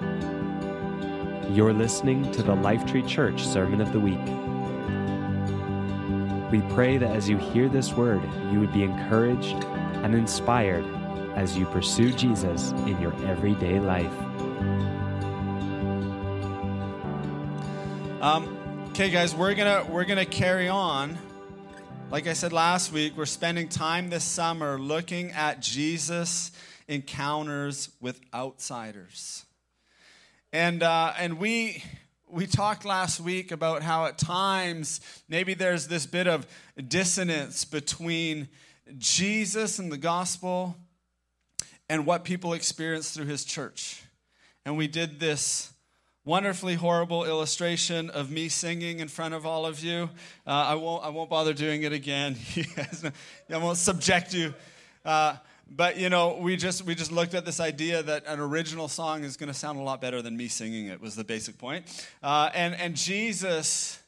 You're listening to the Lifetree Church Sermon of the Week. We pray that as you hear this word, you would be encouraged and inspired as you pursue Jesus in your everyday life. Um, okay, guys, we're gonna we're gonna carry on. Like I said last week, we're spending time this summer looking at Jesus' encounters with outsiders, and uh, and we we talked last week about how at times maybe there's this bit of dissonance between Jesus and the gospel and what people experience through his church. And we did this wonderfully horrible illustration of me singing in front of all of you. Uh, I, won't, I won't bother doing it again. I won't subject you. Uh, but you know, we just we just looked at this idea that an original song is going to sound a lot better than me singing it. Was the basic point. Uh, and and Jesus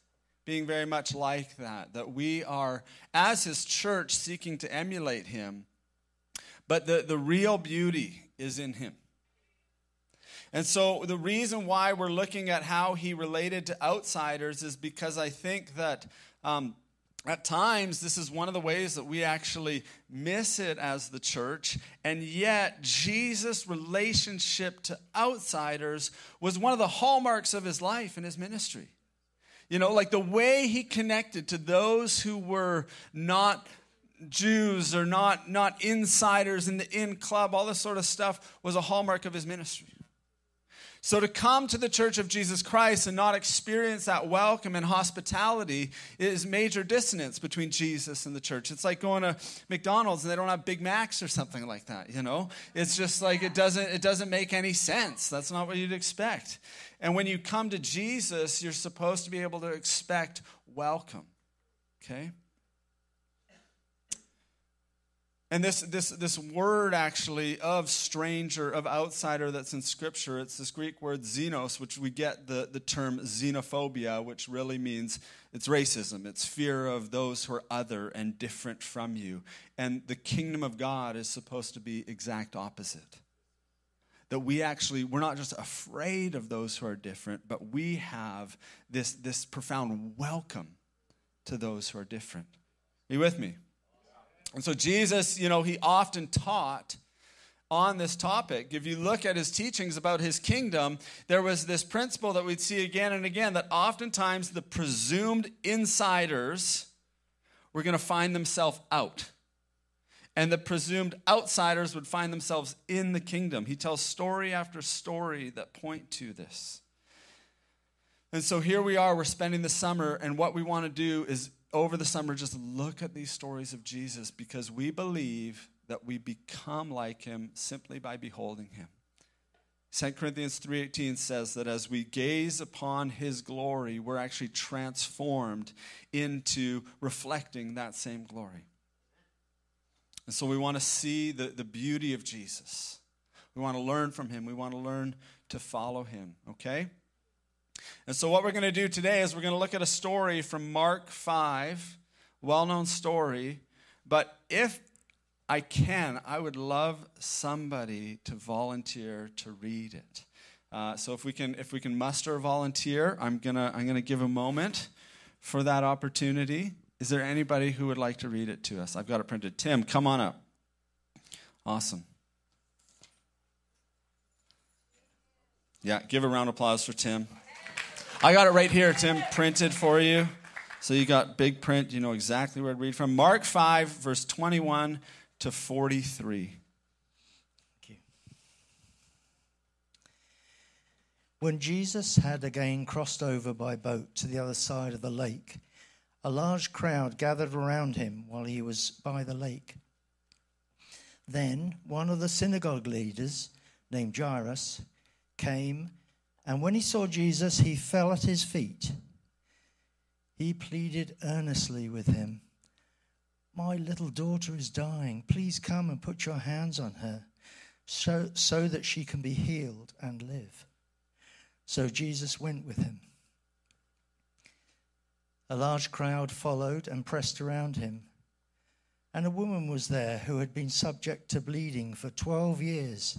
being very much like that. That we are as His church seeking to emulate Him, but the the real beauty is in Him. And so, the reason why we're looking at how he related to outsiders is because I think that um, at times this is one of the ways that we actually miss it as the church. And yet, Jesus' relationship to outsiders was one of the hallmarks of his life and his ministry. You know, like the way he connected to those who were not Jews or not, not insiders in the in club, all this sort of stuff was a hallmark of his ministry. So, to come to the church of Jesus Christ and not experience that welcome and hospitality is major dissonance between Jesus and the church. It's like going to McDonald's and they don't have Big Macs or something like that, you know? It's just like it doesn't, it doesn't make any sense. That's not what you'd expect. And when you come to Jesus, you're supposed to be able to expect welcome, okay? And this, this, this word actually of stranger, of outsider that's in Scripture, it's this Greek word xenos, which we get the, the term xenophobia, which really means it's racism. It's fear of those who are other and different from you. And the kingdom of God is supposed to be exact opposite. That we actually, we're not just afraid of those who are different, but we have this, this profound welcome to those who are different. Are you with me? And so Jesus, you know, he often taught on this topic. If you look at his teachings about his kingdom, there was this principle that we'd see again and again that oftentimes the presumed insiders were going to find themselves out. And the presumed outsiders would find themselves in the kingdom. He tells story after story that point to this. And so here we are, we're spending the summer, and what we want to do is over the summer just look at these stories of Jesus because we believe that we become like him simply by beholding him. 2 Corinthians 3:18 says that as we gaze upon his glory, we're actually transformed into reflecting that same glory. And so we want to see the, the beauty of Jesus. We want to learn from him. We want to learn to follow him, okay? And so, what we're going to do today is we're going to look at a story from Mark 5, well known story. But if I can, I would love somebody to volunteer to read it. Uh, so if we can, if we can muster a volunteer, I'm gonna, I'm gonna give a moment for that opportunity. Is there anybody who would like to read it to us? I've got it printed. Tim, come on up. Awesome. Yeah, give a round of applause for Tim. I got it right here, Tim, printed for you. So you got big print, you know exactly where to read from. Mark 5, verse 21 to 43. When Jesus had again crossed over by boat to the other side of the lake, a large crowd gathered around him while he was by the lake. Then one of the synagogue leaders, named Jairus, came and when he saw Jesus, he fell at his feet. He pleaded earnestly with him My little daughter is dying. Please come and put your hands on her so, so that she can be healed and live. So Jesus went with him. A large crowd followed and pressed around him. And a woman was there who had been subject to bleeding for 12 years.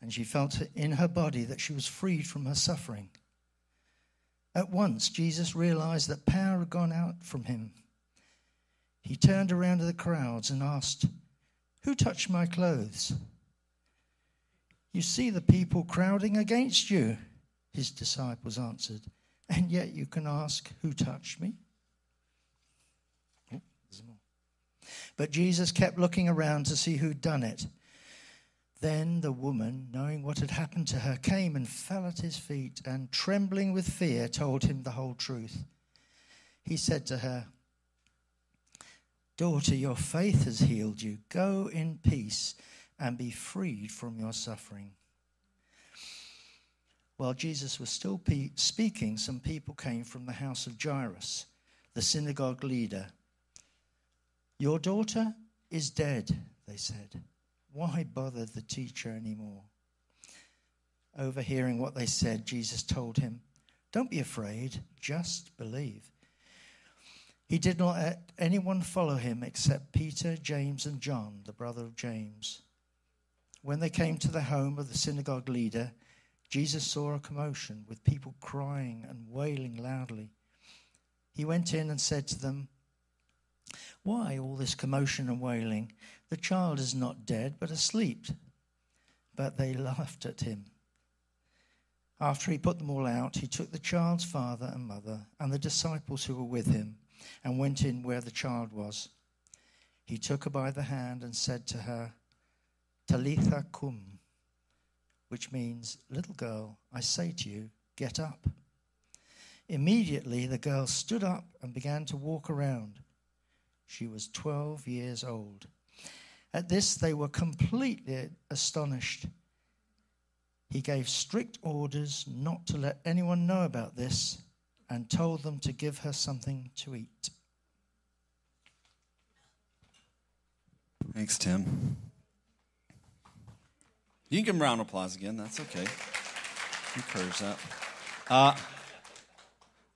and she felt in her body that she was freed from her suffering. At once, Jesus realized that power had gone out from him. He turned around to the crowds and asked, Who touched my clothes? You see the people crowding against you, his disciples answered, and yet you can ask, Who touched me? Oh, but Jesus kept looking around to see who'd done it. Then the woman, knowing what had happened to her, came and fell at his feet and, trembling with fear, told him the whole truth. He said to her, Daughter, your faith has healed you. Go in peace and be freed from your suffering. While Jesus was still pe- speaking, some people came from the house of Jairus, the synagogue leader. Your daughter is dead, they said. Why bother the teacher anymore? Overhearing what they said, Jesus told him, Don't be afraid, just believe. He did not let anyone follow him except Peter, James, and John, the brother of James. When they came to the home of the synagogue leader, Jesus saw a commotion with people crying and wailing loudly. He went in and said to them, why all this commotion and wailing? The child is not dead, but asleep. But they laughed at him. After he put them all out, he took the child's father and mother and the disciples who were with him and went in where the child was. He took her by the hand and said to her, Talitha koum, which means, Little girl, I say to you, get up. Immediately the girl stood up and began to walk around. She was 12 years old. At this, they were completely astonished. He gave strict orders not to let anyone know about this and told them to give her something to eat. Thanks, Tim. You can give him round of applause again. That's okay. Encourage that. Uh,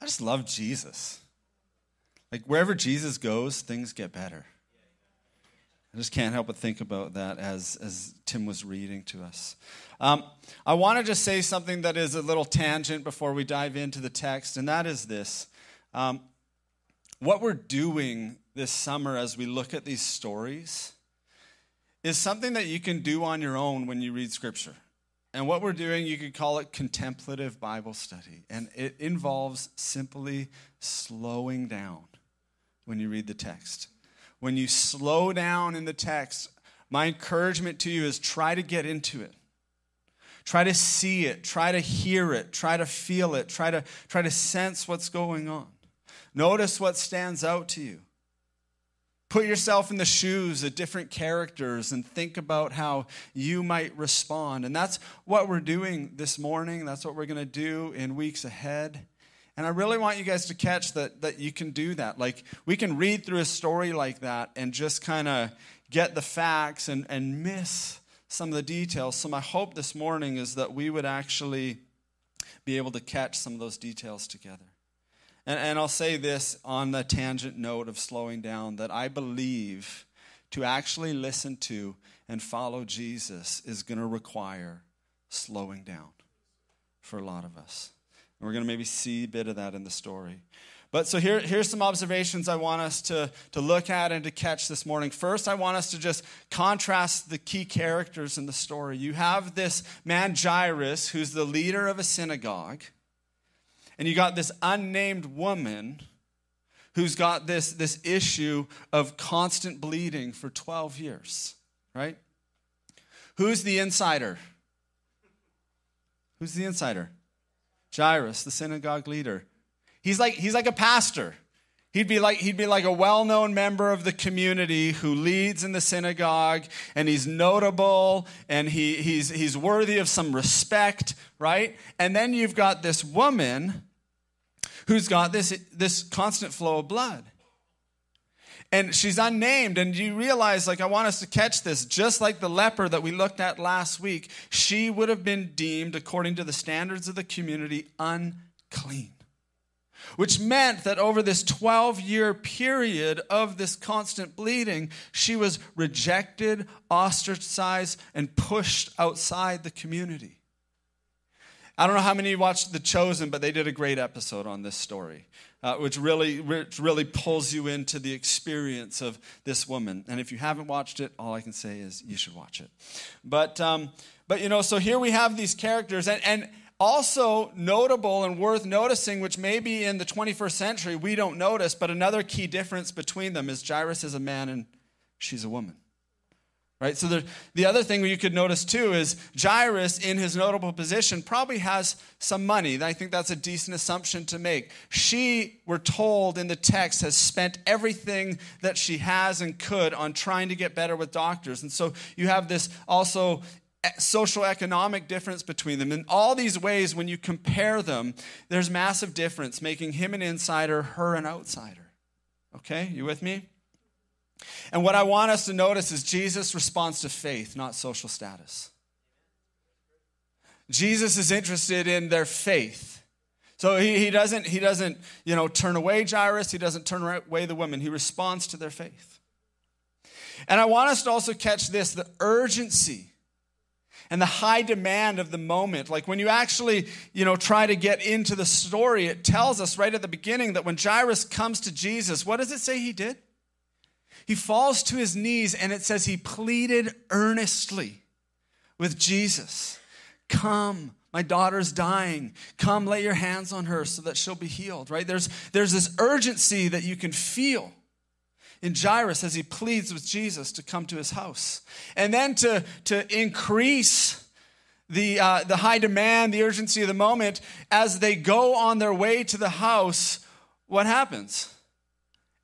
I just love Jesus. Like wherever Jesus goes, things get better. I just can't help but think about that as, as Tim was reading to us. Um, I want to just say something that is a little tangent before we dive into the text, and that is this. Um, what we're doing this summer as we look at these stories is something that you can do on your own when you read Scripture. And what we're doing, you could call it contemplative Bible study. And it involves simply slowing down when you read the text. When you slow down in the text, my encouragement to you is try to get into it. Try to see it, try to hear it, try to feel it, try to try to sense what's going on. Notice what stands out to you. Put yourself in the shoes of different characters and think about how you might respond. And that's what we're doing this morning. That's what we're going to do in weeks ahead. And I really want you guys to catch that, that you can do that. Like, we can read through a story like that and just kind of get the facts and, and miss some of the details. So, my hope this morning is that we would actually be able to catch some of those details together. And, and I'll say this on the tangent note of slowing down that I believe to actually listen to and follow Jesus is going to require slowing down for a lot of us. And we're going to maybe see a bit of that in the story. But so here, here's some observations I want us to, to look at and to catch this morning. First, I want us to just contrast the key characters in the story. You have this man, Jairus, who's the leader of a synagogue, and you got this unnamed woman who's got this, this issue of constant bleeding for 12 years, right? Who's the insider? Who's the insider? Jairus, the synagogue leader. He's like, he's like a pastor. He'd be like he'd be like a well-known member of the community who leads in the synagogue and he's notable and he, he's he's worthy of some respect, right? And then you've got this woman who's got this this constant flow of blood. And she's unnamed, and you realize, like, I want us to catch this. Just like the leper that we looked at last week, she would have been deemed, according to the standards of the community, unclean which meant that over this 12 year period of this constant bleeding, she was rejected, ostracized, and pushed outside the community. I don't know how many watched The Chosen, but they did a great episode on this story, uh, which really, which really pulls you into the experience of this woman. And if you haven't watched it, all I can say is you should watch it. But, um, but you know, so here we have these characters, and, and also, notable and worth noticing, which maybe in the 21st century we don't notice, but another key difference between them is Jairus is a man and she's a woman. Right? So, the, the other thing you could notice too is Jairus, in his notable position, probably has some money. I think that's a decent assumption to make. She, we're told in the text, has spent everything that she has and could on trying to get better with doctors. And so, you have this also social economic difference between them. In all these ways, when you compare them, there's massive difference, making him an insider, her an outsider. Okay, you with me? And what I want us to notice is Jesus' response to faith, not social status. Jesus is interested in their faith. So he, he, doesn't, he doesn't, you know, turn away Jairus. He doesn't turn away the women. He responds to their faith. And I want us to also catch this, the urgency and the high demand of the moment. Like when you actually, you know, try to get into the story, it tells us right at the beginning that when Jairus comes to Jesus, what does it say he did? He falls to his knees and it says he pleaded earnestly with Jesus. Come, my daughter's dying. Come lay your hands on her so that she'll be healed, right? There's, there's this urgency that you can feel in Jairus as he pleads with Jesus to come to his house. And then to, to increase the, uh, the high demand, the urgency of the moment, as they go on their way to the house, what happens?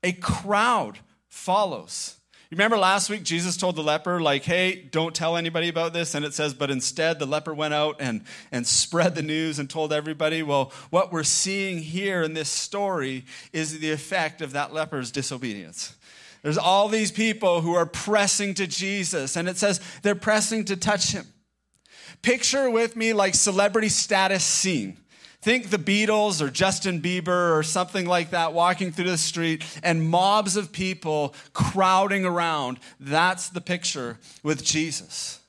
A crowd follows. You remember last week Jesus told the leper, like, hey, don't tell anybody about this. And it says, but instead the leper went out and, and spread the news and told everybody. Well, what we're seeing here in this story is the effect of that leper's disobedience. There's all these people who are pressing to Jesus, and it says they're pressing to touch him. Picture with me like celebrity status scene. Think the Beatles or Justin Bieber or something like that walking through the street and mobs of people crowding around. That's the picture with Jesus.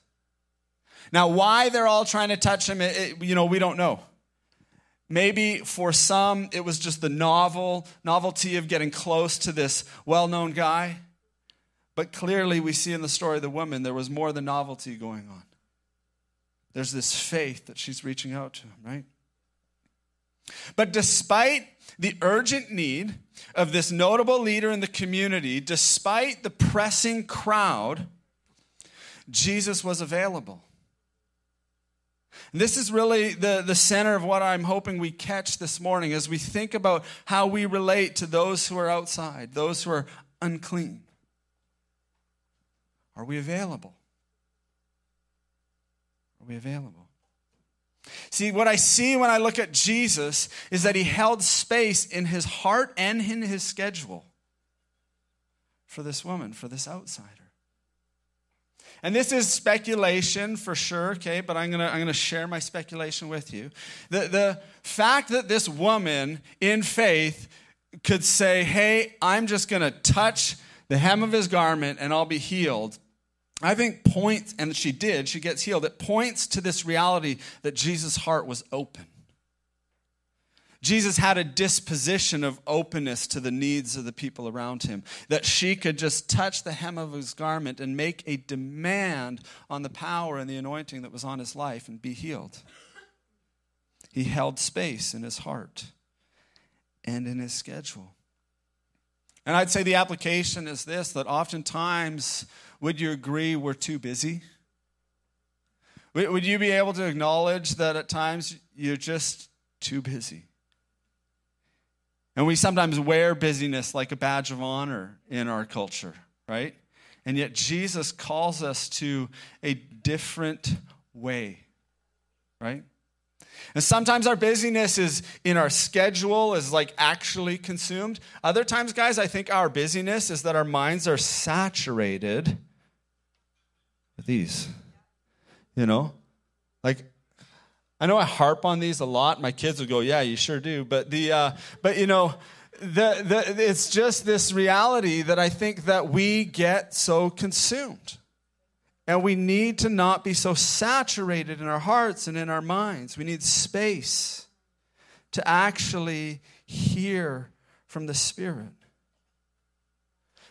Now, why they're all trying to touch him, it, you know, we don't know. Maybe for some, it was just the novel, novelty of getting close to this well known guy. But clearly, we see in the story of the woman, there was more than novelty going on. There's this faith that she's reaching out to him, right? But despite the urgent need of this notable leader in the community, despite the pressing crowd, Jesus was available. And this is really the, the center of what I'm hoping we catch this morning as we think about how we relate to those who are outside, those who are unclean. Are we available? Are we available? See, what I see when I look at Jesus is that he held space in his heart and in his schedule for this woman, for this outsider. And this is speculation for sure, okay, but I'm gonna, I'm gonna share my speculation with you. The, the fact that this woman in faith could say, hey, I'm just gonna touch the hem of his garment and I'll be healed, I think points, and she did, she gets healed. It points to this reality that Jesus' heart was open. Jesus had a disposition of openness to the needs of the people around him, that she could just touch the hem of his garment and make a demand on the power and the anointing that was on his life and be healed. He held space in his heart and in his schedule. And I'd say the application is this that oftentimes, would you agree we're too busy? Would you be able to acknowledge that at times you're just too busy? And we sometimes wear busyness like a badge of honor in our culture, right? And yet Jesus calls us to a different way, right? And sometimes our busyness is in our schedule, is like actually consumed. Other times, guys, I think our busyness is that our minds are saturated these. You know? Like, I know I harp on these a lot. My kids would go, "Yeah, you sure do." But the, uh, but you know, the, the, it's just this reality that I think that we get so consumed. And we need to not be so saturated in our hearts and in our minds. We need space to actually hear from the Spirit,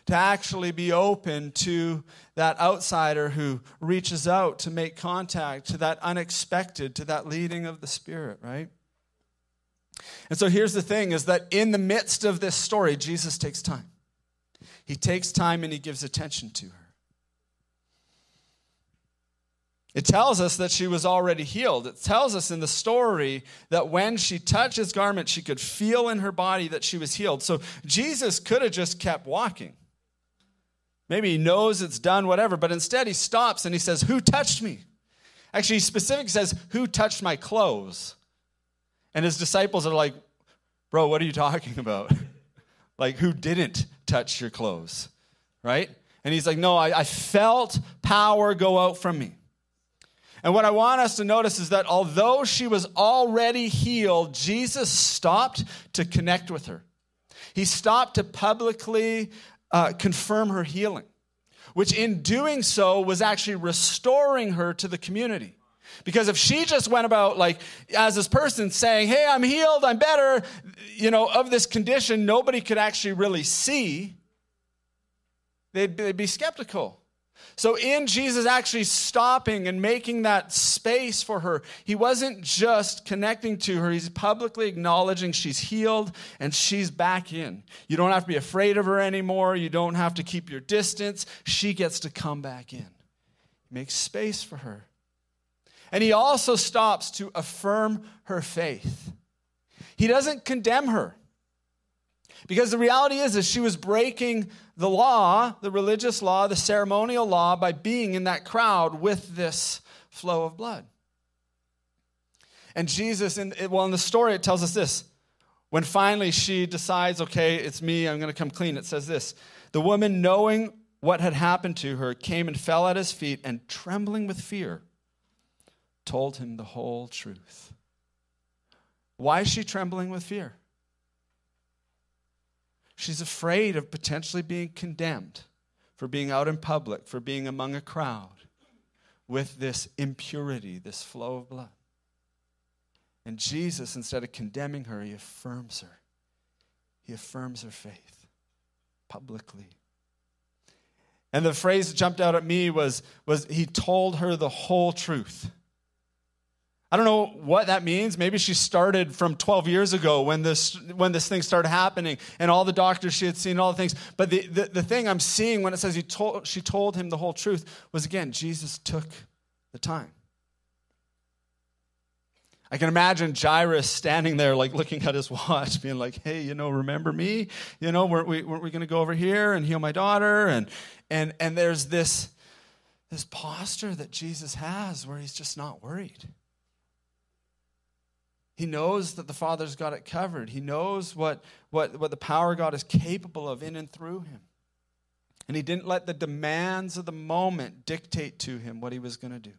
to actually be open to that outsider who reaches out to make contact, to that unexpected, to that leading of the Spirit, right? And so here's the thing is that in the midst of this story, Jesus takes time. He takes time and he gives attention to her. It tells us that she was already healed. It tells us in the story that when she touched his garment, she could feel in her body that she was healed. So Jesus could have just kept walking. Maybe he knows it's done, whatever, but instead he stops and he says, Who touched me? Actually, he specifically says, Who touched my clothes? And his disciples are like, Bro, what are you talking about? like, who didn't touch your clothes? Right? And he's like, No, I, I felt power go out from me. And what I want us to notice is that although she was already healed, Jesus stopped to connect with her. He stopped to publicly uh, confirm her healing, which in doing so was actually restoring her to the community. Because if she just went about like as this person saying, "Hey, I'm healed, I'm better," you know, of this condition, nobody could actually really see. They'd, they'd be skeptical. So, in Jesus actually stopping and making that space for her, he wasn't just connecting to her, he's publicly acknowledging she's healed and she's back in. You don't have to be afraid of her anymore. You don't have to keep your distance. She gets to come back in. He makes space for her. And he also stops to affirm her faith. He doesn't condemn her. Because the reality is, is she was breaking the law, the religious law, the ceremonial law, by being in that crowd with this flow of blood. And Jesus, in, well, in the story, it tells us this. When finally she decides, okay, it's me, I'm going to come clean, it says this The woman, knowing what had happened to her, came and fell at his feet and, trembling with fear, told him the whole truth. Why is she trembling with fear? She's afraid of potentially being condemned for being out in public, for being among a crowd with this impurity, this flow of blood. And Jesus, instead of condemning her, he affirms her. He affirms her faith publicly. And the phrase that jumped out at me was, was he told her the whole truth. I don't know what that means. Maybe she started from 12 years ago when this, when this thing started happening and all the doctors she had seen, all the things. But the, the, the thing I'm seeing when it says he told, she told him the whole truth was again, Jesus took the time. I can imagine Jairus standing there, like looking at his watch, being like, "Hey, you know, remember me? You know, weren't we, weren't we going to go over here and heal my daughter?" And and and there's this this posture that Jesus has where he's just not worried. He knows that the Father's got it covered. He knows what, what, what the power God is capable of in and through him. And he didn't let the demands of the moment dictate to him what he was going to do.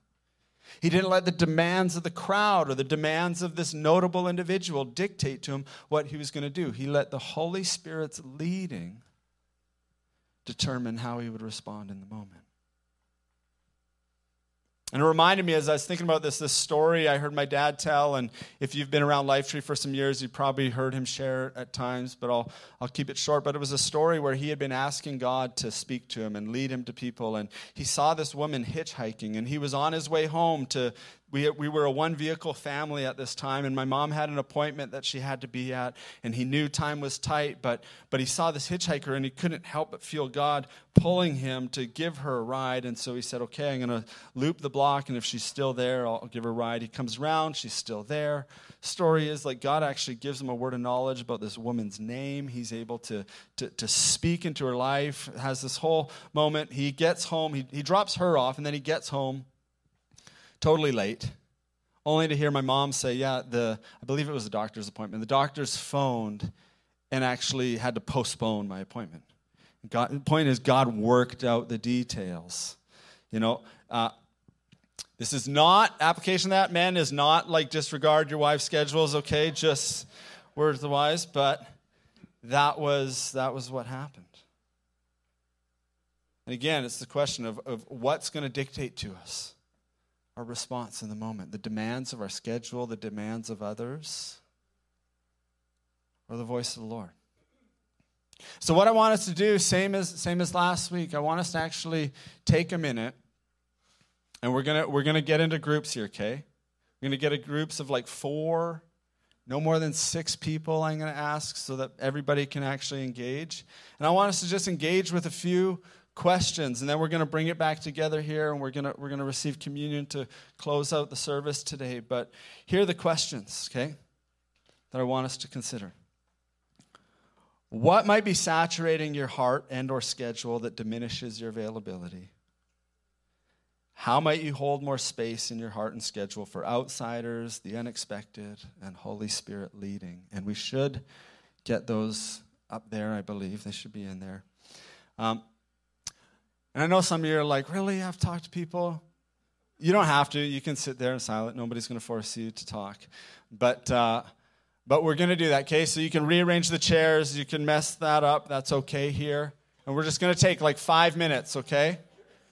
He didn't let the demands of the crowd or the demands of this notable individual dictate to him what he was going to do. He let the Holy Spirit's leading determine how he would respond in the moment. And it reminded me as I was thinking about this, this story I heard my dad tell. And if you've been around Lifetree for some years, you've probably heard him share it at times, but I'll, I'll keep it short. But it was a story where he had been asking God to speak to him and lead him to people. And he saw this woman hitchhiking, and he was on his way home to we, we were a one vehicle family at this time, and my mom had an appointment that she had to be at, and he knew time was tight, but, but he saw this hitchhiker, and he couldn't help but feel God pulling him to give her a ride. And so he said, Okay, I'm going to loop the block, and if she's still there, I'll give her a ride. He comes around, she's still there. Story is like God actually gives him a word of knowledge about this woman's name. He's able to, to, to speak into her life, has this whole moment. He gets home, he, he drops her off, and then he gets home totally late, only to hear my mom say, Yeah, the, I believe it was a doctor's appointment. The doctors phoned and actually had to postpone my appointment. God, the point is, God worked out the details. You know, uh, this is not application that man is not like disregard your wife's schedules, okay? Just words wise, but that was that was what happened. And again, it's the question of, of what's going to dictate to us our response in the moment, the demands of our schedule, the demands of others, or the voice of the Lord. So what I want us to do, same as same as last week, I want us to actually take a minute and we're gonna we're gonna get into groups here, okay? We're gonna get a groups of like four, no more than six people, I'm gonna ask, so that everybody can actually engage. And I want us to just engage with a few questions and then we're going to bring it back together here and we're going to we're going to receive communion to close out the service today. But here are the questions okay that i want us to consider. What might be saturating your heart and or schedule that diminishes your availability? How might you hold more space in your heart and schedule for outsiders the unexpected and holy spirit leading? And we should get those up there i believe. They should be in there. Um, and I know some of you are like, really? I've talked to people. You don't have to. You can sit there and silent. Nobody's going to force you to talk. But, uh, but we're going to do that, okay? So you can rearrange the chairs. You can mess that up. That's okay here. And we're just going to take like five minutes, okay?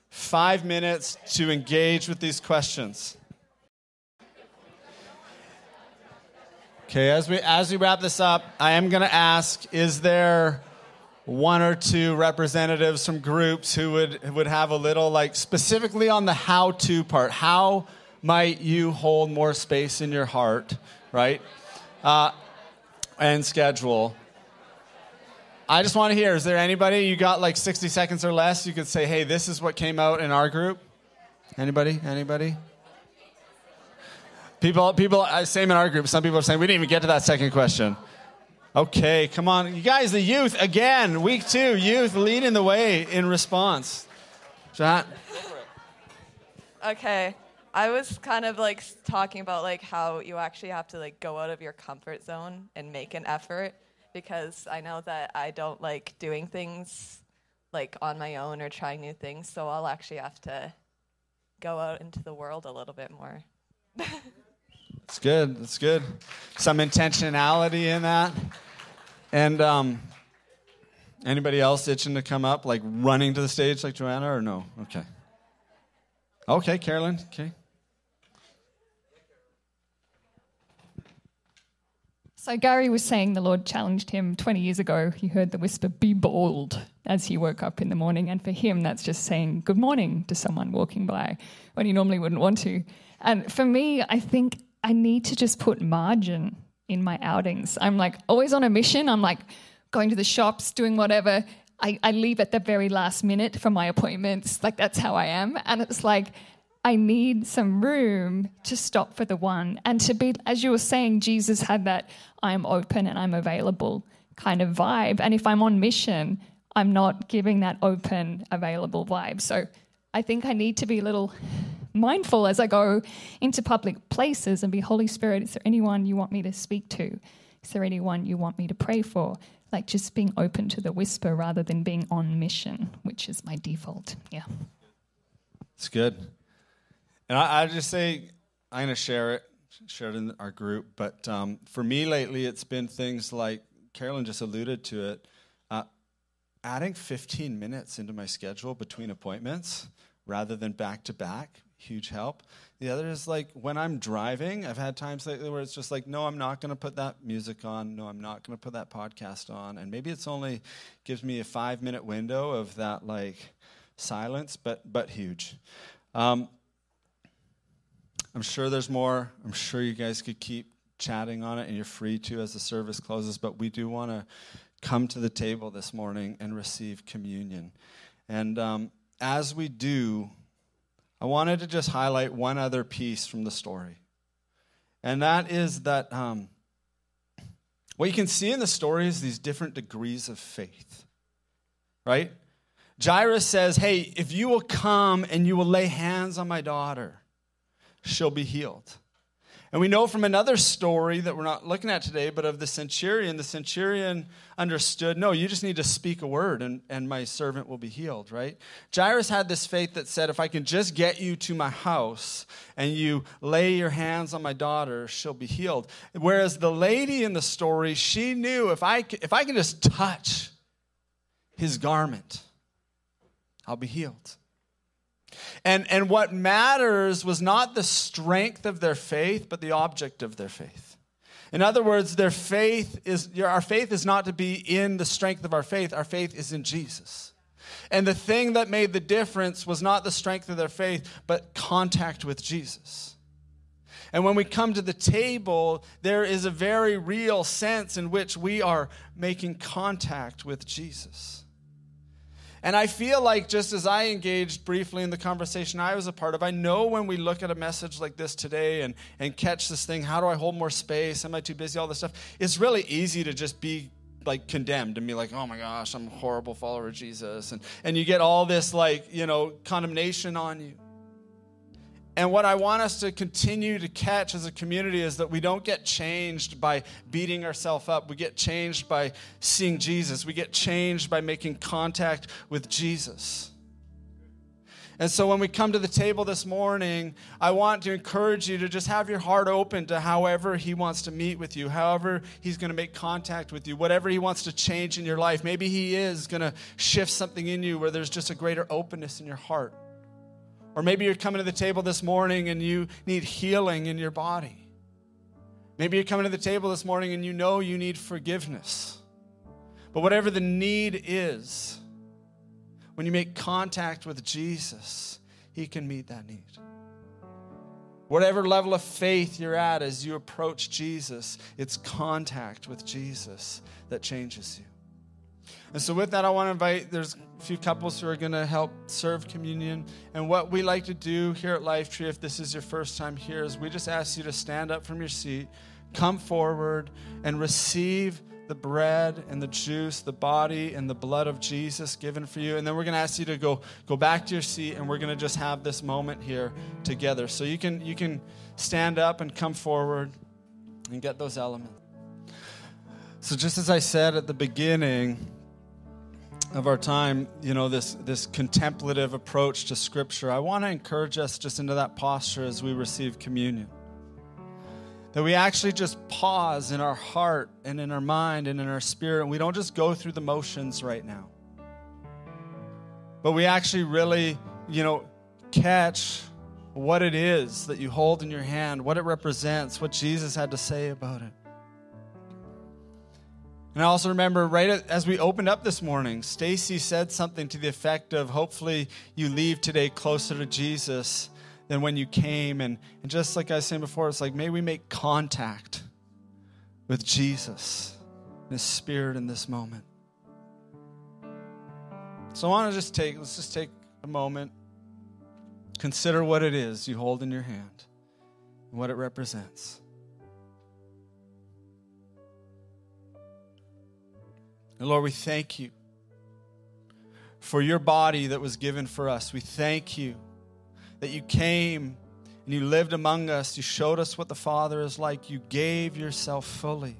Five minutes to engage with these questions. Okay, as we as we wrap this up, I am going to ask: Is there one or two representatives from groups who would, would have a little, like, specifically on the how to part. How might you hold more space in your heart, right? Uh, and schedule. I just want to hear is there anybody, you got like 60 seconds or less, you could say, hey, this is what came out in our group? Anybody? Anybody? People, people, same in our group. Some people are saying, we didn't even get to that second question. Okay, come on. You guys, the youth, again, week two, youth leading the way in response. Chat. Okay. I was kind of like talking about like how you actually have to like go out of your comfort zone and make an effort because I know that I don't like doing things like on my own or trying new things, so I'll actually have to go out into the world a little bit more. It's good. It's good. Some intentionality in that. And um, anybody else itching to come up, like running to the stage like Joanna, or no? Okay. Okay, Carolyn. Okay. So Gary was saying the Lord challenged him 20 years ago. He heard the whisper, be bold, as he woke up in the morning. And for him, that's just saying good morning to someone walking by when he normally wouldn't want to. And for me, I think I need to just put margin in my outings. I'm like always on a mission. I'm like going to the shops, doing whatever. I, I leave at the very last minute for my appointments. Like that's how I am. And it's like, I need some room to stop for the one and to be, as you were saying, Jesus had that I'm open and I'm available kind of vibe. And if I'm on mission, I'm not giving that open, available vibe. So I think I need to be a little mindful as I go into public places and be Holy Spirit, is there anyone you want me to speak to? Is there anyone you want me to pray for? Like just being open to the whisper rather than being on mission, which is my default. Yeah. It's good. And I, I just say, I'm going to share it, share it in our group. But um, for me lately, it's been things like Carolyn just alluded to it. Uh, adding 15 minutes into my schedule between appointments rather than back to back huge help. The other is like when I'm driving, I've had times lately where it's just like, no, I'm not going to put that music on. No, I'm not going to put that podcast on. And maybe it's only gives me a five minute window of that like silence, but but huge. Um, I'm sure there's more. I'm sure you guys could keep chatting on it, and you're free to as the service closes. But we do want to come to the table this morning and receive communion. And um, as we do, I wanted to just highlight one other piece from the story. And that is that um, what you can see in the story is these different degrees of faith, right? Jairus says, Hey, if you will come and you will lay hands on my daughter, she'll be healed. And we know from another story that we're not looking at today, but of the centurion, the centurion understood no, you just need to speak a word and, and my servant will be healed, right? Jairus had this faith that said, if I can just get you to my house and you lay your hands on my daughter, she'll be healed. Whereas the lady in the story, she knew if I, if I can just touch his garment, I'll be healed. And, and what matters was not the strength of their faith, but the object of their faith. In other words, their faith is, our faith is not to be in the strength of our faith, our faith is in Jesus. And the thing that made the difference was not the strength of their faith, but contact with Jesus. And when we come to the table, there is a very real sense in which we are making contact with Jesus. And I feel like just as I engaged briefly in the conversation I was a part of, I know when we look at a message like this today and, and catch this thing, how do I hold more space? Am I too busy? All this stuff. It's really easy to just be like condemned and be like, oh my gosh, I'm a horrible follower of Jesus. And, and you get all this like, you know, condemnation on you. And what I want us to continue to catch as a community is that we don't get changed by beating ourselves up. We get changed by seeing Jesus. We get changed by making contact with Jesus. And so when we come to the table this morning, I want to encourage you to just have your heart open to however He wants to meet with you, however He's going to make contact with you, whatever He wants to change in your life. Maybe He is going to shift something in you where there's just a greater openness in your heart. Or maybe you're coming to the table this morning and you need healing in your body. Maybe you're coming to the table this morning and you know you need forgiveness. But whatever the need is, when you make contact with Jesus, He can meet that need. Whatever level of faith you're at as you approach Jesus, it's contact with Jesus that changes you. And so, with that, I want to invite, there's a few couples who are going to help serve communion. And what we like to do here at Lifetree, if this is your first time here, is we just ask you to stand up from your seat, come forward, and receive the bread and the juice, the body and the blood of Jesus given for you. And then we're going to ask you to go, go back to your seat, and we're going to just have this moment here together. So, you can, you can stand up and come forward and get those elements. So, just as I said at the beginning, of our time, you know, this, this contemplative approach to Scripture, I want to encourage us just into that posture as we receive communion. That we actually just pause in our heart and in our mind and in our spirit, and we don't just go through the motions right now. But we actually really, you know, catch what it is that you hold in your hand, what it represents, what Jesus had to say about it. And I also remember right as we opened up this morning, Stacy said something to the effect of hopefully you leave today closer to Jesus than when you came. And, and just like I was saying before, it's like may we make contact with Jesus and his spirit in this moment. So I want to just take, let's just take a moment, consider what it is you hold in your hand and what it represents. And Lord, we thank you for your body that was given for us. We thank you that you came and you lived among us. You showed us what the Father is like. You gave yourself fully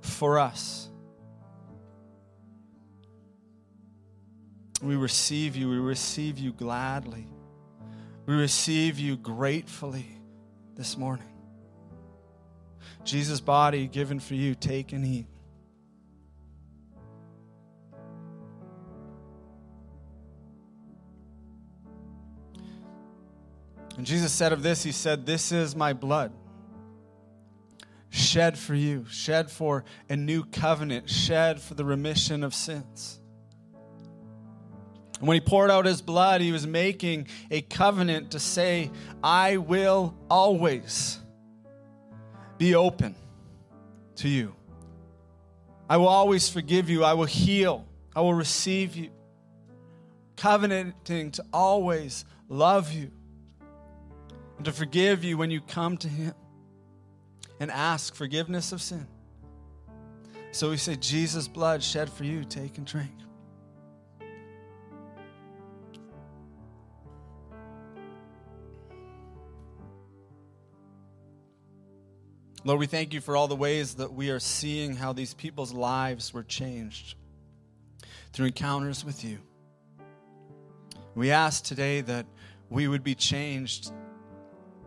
for us. We receive you. We receive you gladly. We receive you gratefully this morning. Jesus' body given for you, take and eat. And Jesus said of this, He said, This is my blood, shed for you, shed for a new covenant, shed for the remission of sins. And when he poured out his blood, he was making a covenant to say, I will always be open to you. I will always forgive you. I will heal. I will receive you. Covenanting to always love you and to forgive you when you come to him and ask forgiveness of sin. So we say, Jesus' blood shed for you, take and drink. Lord, we thank you for all the ways that we are seeing how these people's lives were changed through encounters with you. We ask today that we would be changed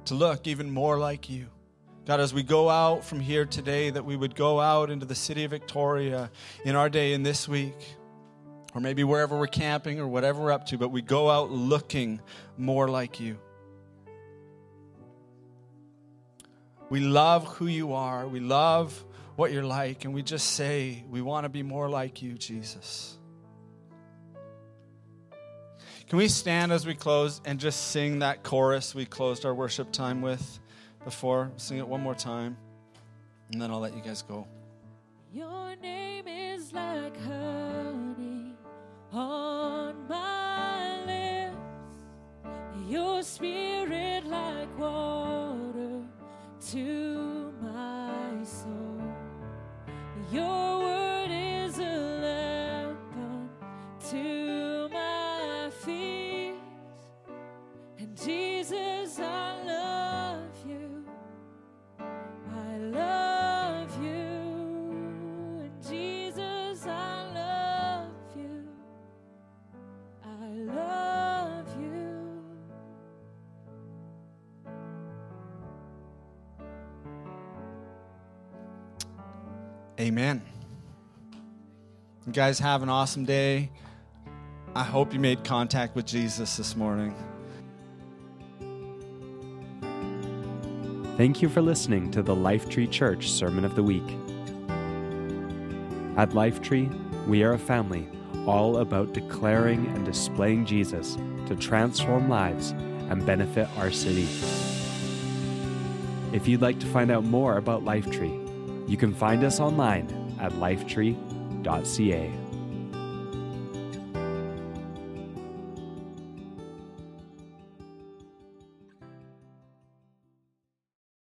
to look even more like you. God, as we go out from here today, that we would go out into the city of Victoria in our day in this week, or maybe wherever we're camping or whatever we're up to, but we go out looking more like you. We love who you are. We love what you're like. And we just say, we want to be more like you, Jesus. Can we stand as we close and just sing that chorus we closed our worship time with before? Sing it one more time, and then I'll let you guys go. Your name is like honey on my lips, your spirit like water to my soul. Your word is a lamp unto Jesus, I love you. I love you. Jesus, I love you. I love you. Amen. You guys have an awesome day. I hope you made contact with Jesus this morning. Thank you for listening to the Lifetree Church Sermon of the Week. At Lifetree, we are a family all about declaring and displaying Jesus to transform lives and benefit our city. If you'd like to find out more about Lifetree, you can find us online at lifetree.ca.